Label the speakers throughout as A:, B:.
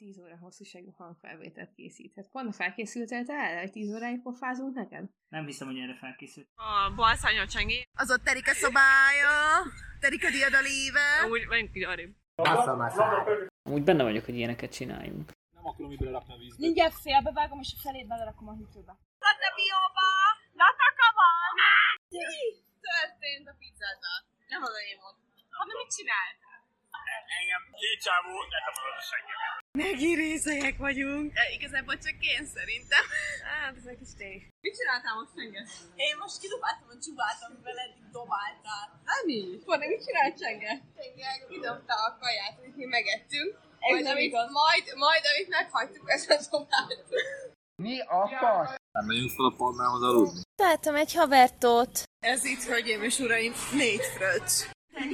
A: 10 óra hosszúságú hangfelvételt készíthet. Pont felkészültél te erre, hogy 10 óráig pofázunk neked?
B: Nem hiszem, hogy erre felkészült.
C: A balszányol csengi.
D: Az ott Erika szobája, Erika diadaléve.
C: Úgy, menjünk így arrébb.
B: Úgy benne vagyok, hogy ilyeneket csináljunk.
E: Nem akarom így belerakni a vízbe.
F: Mindjárt félbevágom, és a felét belerakom a hűtőbe.
D: Latte bióba! Lataka van! Történt a pizzával. Nem az én volt.
C: Hanem mit csináltál?
E: Engem két csávó letapadott a seggemet.
D: Megint részegek vagyunk. E, igazából csak én szerintem.
C: Hát, ez egy kis tény.
D: Mit csináltál most Csenge? Én most kidobáltam a csubát, amivel eddig dobáltál.
C: Ami?
D: Forni, mit csinált Csenge? Csenge kidobta a kaját, amit mi megettünk.
F: Ez
D: Majd,
F: nem
D: amit,
F: igaz.
D: majd, majd, amit meghagytuk, ezt a dobált.
E: Nem megyünk fel a palmához aludni.
F: Találtam egy havertót.
D: Ez itt, hölgyeim és uraim, négy fröccs.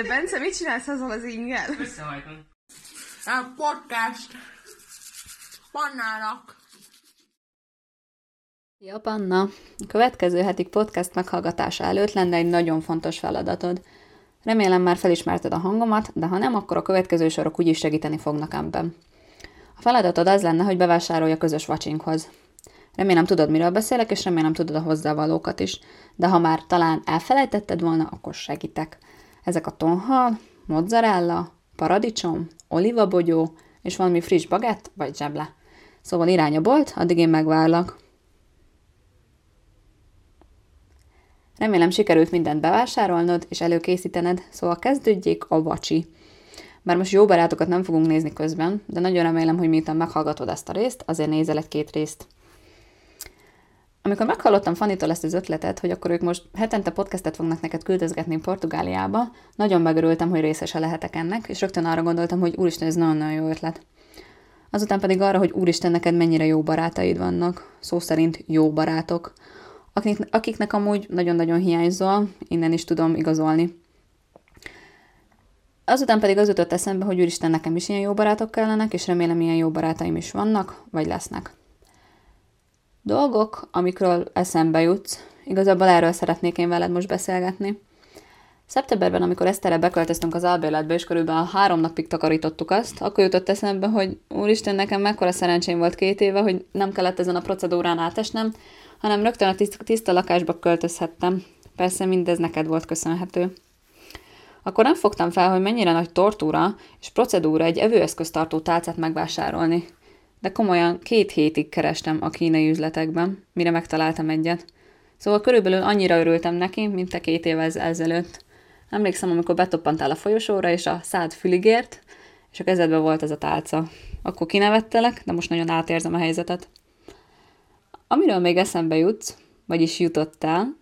D: De Bence, mit csinálsz azzal az ingel?
B: Összehajtom.
D: A podcast. Pannának.
G: Ja, Panna, a következő heti podcast meghallgatása előtt lenne egy nagyon fontos feladatod. Remélem már felismerted a hangomat, de ha nem, akkor a következő sorok úgyis segíteni fognak ebben. A feladatod az lenne, hogy bevásárolj a közös vacsinkhoz. Remélem tudod, miről beszélek, és remélem tudod a hozzávalókat is. De ha már talán elfelejtetted volna, akkor segítek. Ezek a tonhal, mozzarella, paradicsom, olivabogyó, és valami friss bagett vagy zseble. Szóval irány a bolt, addig én megvárlak. Remélem sikerült mindent bevásárolnod és előkészítened, szóval kezdődjék a vacsi. Bár most jó barátokat nem fogunk nézni közben, de nagyon remélem, hogy miután meghallgatod ezt a részt, azért nézel egy két részt. Amikor meghallottam Fanitól ezt az ötletet, hogy akkor ők most hetente podcastet fognak neked küldözgetni Portugáliába, nagyon megörültem, hogy részese lehetek ennek, és rögtön arra gondoltam, hogy úristen, ez nagyon-nagyon jó ötlet. Azután pedig arra, hogy úristen, neked mennyire jó barátaid vannak, szó szerint jó barátok, akik, akiknek amúgy nagyon-nagyon hiányzol, innen is tudom igazolni. Azután pedig az jutott eszembe, hogy úristen, nekem is ilyen jó barátok kellenek, és remélem ilyen jó barátaim is vannak, vagy lesznek. Dolgok, amikről eszembe jutsz, igazából erről szeretnék én veled most beszélgetni. Szeptemberben, amikor Eszterre beköltöztünk az albérletbe, és körülbelül három napig takarítottuk azt, akkor jutott eszembe, hogy úristen, nekem mekkora szerencsém volt két éve, hogy nem kellett ezen a procedúrán átesnem, hanem rögtön a tiszta, tiszta lakásba költözhettem. Persze mindez neked volt köszönhető. Akkor nem fogtam fel, hogy mennyire nagy tortúra és procedúra egy evőeszköztartó tálcát megvásárolni. De komolyan két hétig kerestem a kínai üzletekben, mire megtaláltam egyet. Szóval körülbelül annyira örültem neki, mint te két évvel ezelőtt. Emlékszem, amikor betoppantál a folyosóra, és a szád füligért, és a kezedben volt ez a tálca. Akkor kinevettelek, de most nagyon átérzem a helyzetet. Amiről még eszembe jutsz, vagyis jutottál,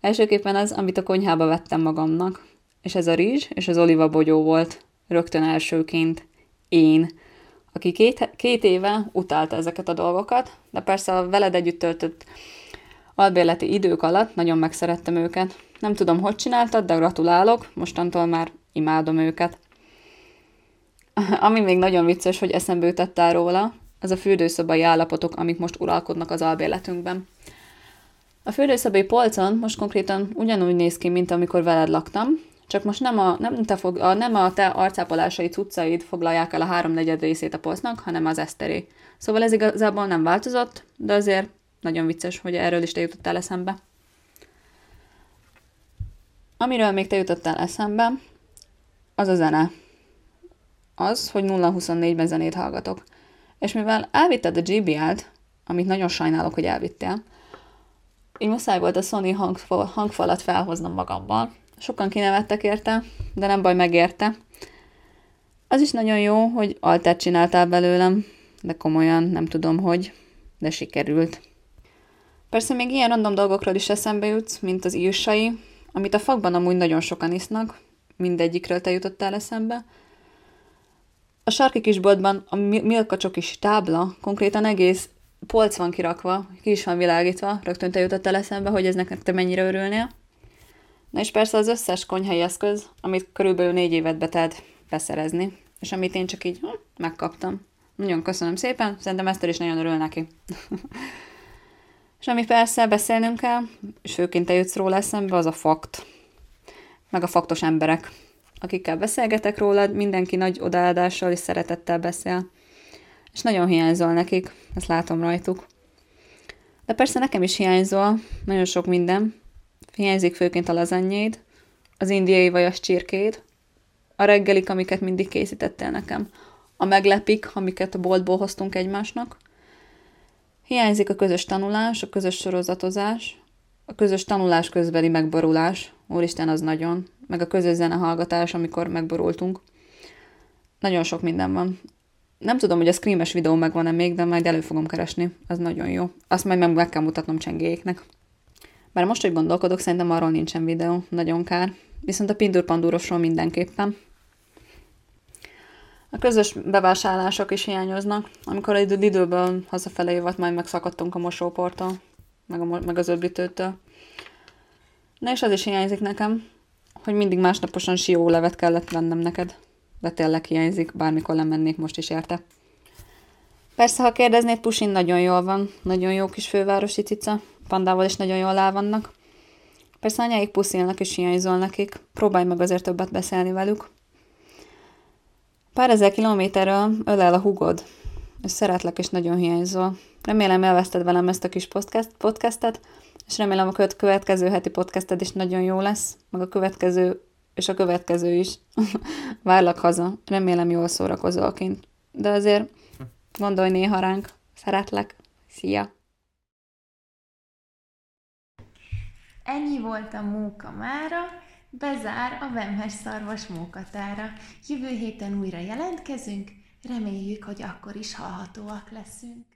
G: elsőképpen az, amit a konyhába vettem magamnak. És ez a rizs és az olivabogyó volt, rögtön elsőként. Én, aki két, két éve utálta ezeket a dolgokat, de persze a veled együtt töltött albérleti idők alatt nagyon megszerettem őket. Nem tudom, hogy csináltad, de gratulálok, mostantól már imádom őket. Ami még nagyon vicces, hogy eszembe jutottál róla, az a fürdőszobai állapotok, amik most uralkodnak az albérletünkben. A fürdőszobai polcon most konkrétan ugyanúgy néz ki, mint amikor veled laktam, csak most nem a, nem te, fog, a, nem a te arcápolásai cuccaid foglalják el a háromnegyed részét a polcnak, hanem az eszteré. Szóval ez igazából nem változott, de azért nagyon vicces, hogy erről is te jutottál eszembe. Amiről még te jutottál eszembe, az a zene. Az, hogy 0-24-ben zenét hallgatok. És mivel elvitted a GBL-t, amit nagyon sajnálok, hogy elvittél, így muszáj volt a Sony hangfal, hangfalat felhoznom magammal. Sokan kinevettek érte, de nem baj, megérte. Az is nagyon jó, hogy altert csináltál belőlem, de komolyan nem tudom, hogy, de sikerült. Persze még ilyen random dolgokról is eszembe jutsz, mint az írsai, amit a fakban amúgy nagyon sokan isznak, mindegyikről te jutottál eszembe. A sarki kisboltban a Milka csokis tábla konkrétan egész polc van kirakva, ki is van világítva, rögtön te jutott el eszembe, hogy ez neked te mennyire örülnél. Na és persze az összes konyhai eszköz, amit körülbelül négy évet betelt beszerezni, és amit én csak így hm, megkaptam. Nagyon köszönöm szépen, szerintem Eszter is nagyon örül neki. és ami persze beszélnünk kell, és főként te jutsz róla eszembe, az a fakt. Meg a faktos emberek, akikkel beszélgetek rólad, mindenki nagy odaadással és szeretettel beszél. És nagyon hiányzol nekik, ezt látom rajtuk. De persze nekem is hiányzol, nagyon sok minden. Hiányzik főként a lazanyéd, az indiai vajas csirkéd, a reggelik, amiket mindig készítettél nekem, a meglepik, amiket a boltból hoztunk egymásnak. Hiányzik a közös tanulás, a közös sorozatozás, a közös tanulás közbeli megborulás, úristen az nagyon, meg a közös zenehallgatás, amikor megborultunk. Nagyon sok minden van. Nem tudom, hogy a screames videó megvan-e még, de majd elő fogom keresni. Az nagyon jó. Azt majd meg, meg kell mutatnom csengéjéknek. Bár most, hogy gondolkodok, szerintem arról nincsen videó. Nagyon kár. Viszont a Pindur Pandurosról mindenképpen. A közös bevásárlások is hiányoznak. Amikor a időből hazafelé jövett, majd megszakadtunk a mosóporttól, meg, a, meg az öblítőtől. Na és az is hiányzik nekem, hogy mindig másnaposan levet kellett vennem neked. De tényleg hiányzik, bármikor lemennék most is érte. Persze, ha kérdeznéd, Pusin nagyon jól van, nagyon jó kis fővárosi cica, pandával is nagyon jól áll vannak. Persze anyáik puszilnak és hiányzol nekik, próbálj meg azért többet beszélni velük. Pár ezer kilométerről ölel a hugod, és szeretlek, és nagyon hiányzol. Remélem elveszted velem ezt a kis podcast, podcastet, és remélem a következő heti podcasted is nagyon jó lesz, meg a következő, és a következő is. Várlak haza, remélem jól szórakozol kint. De azért gondolj néha ránk. Szeretlek. Szia!
H: Ennyi volt a móka mára, bezár a Vemhes szarvas mókatára. Jövő héten újra jelentkezünk, reméljük, hogy akkor is hallhatóak leszünk.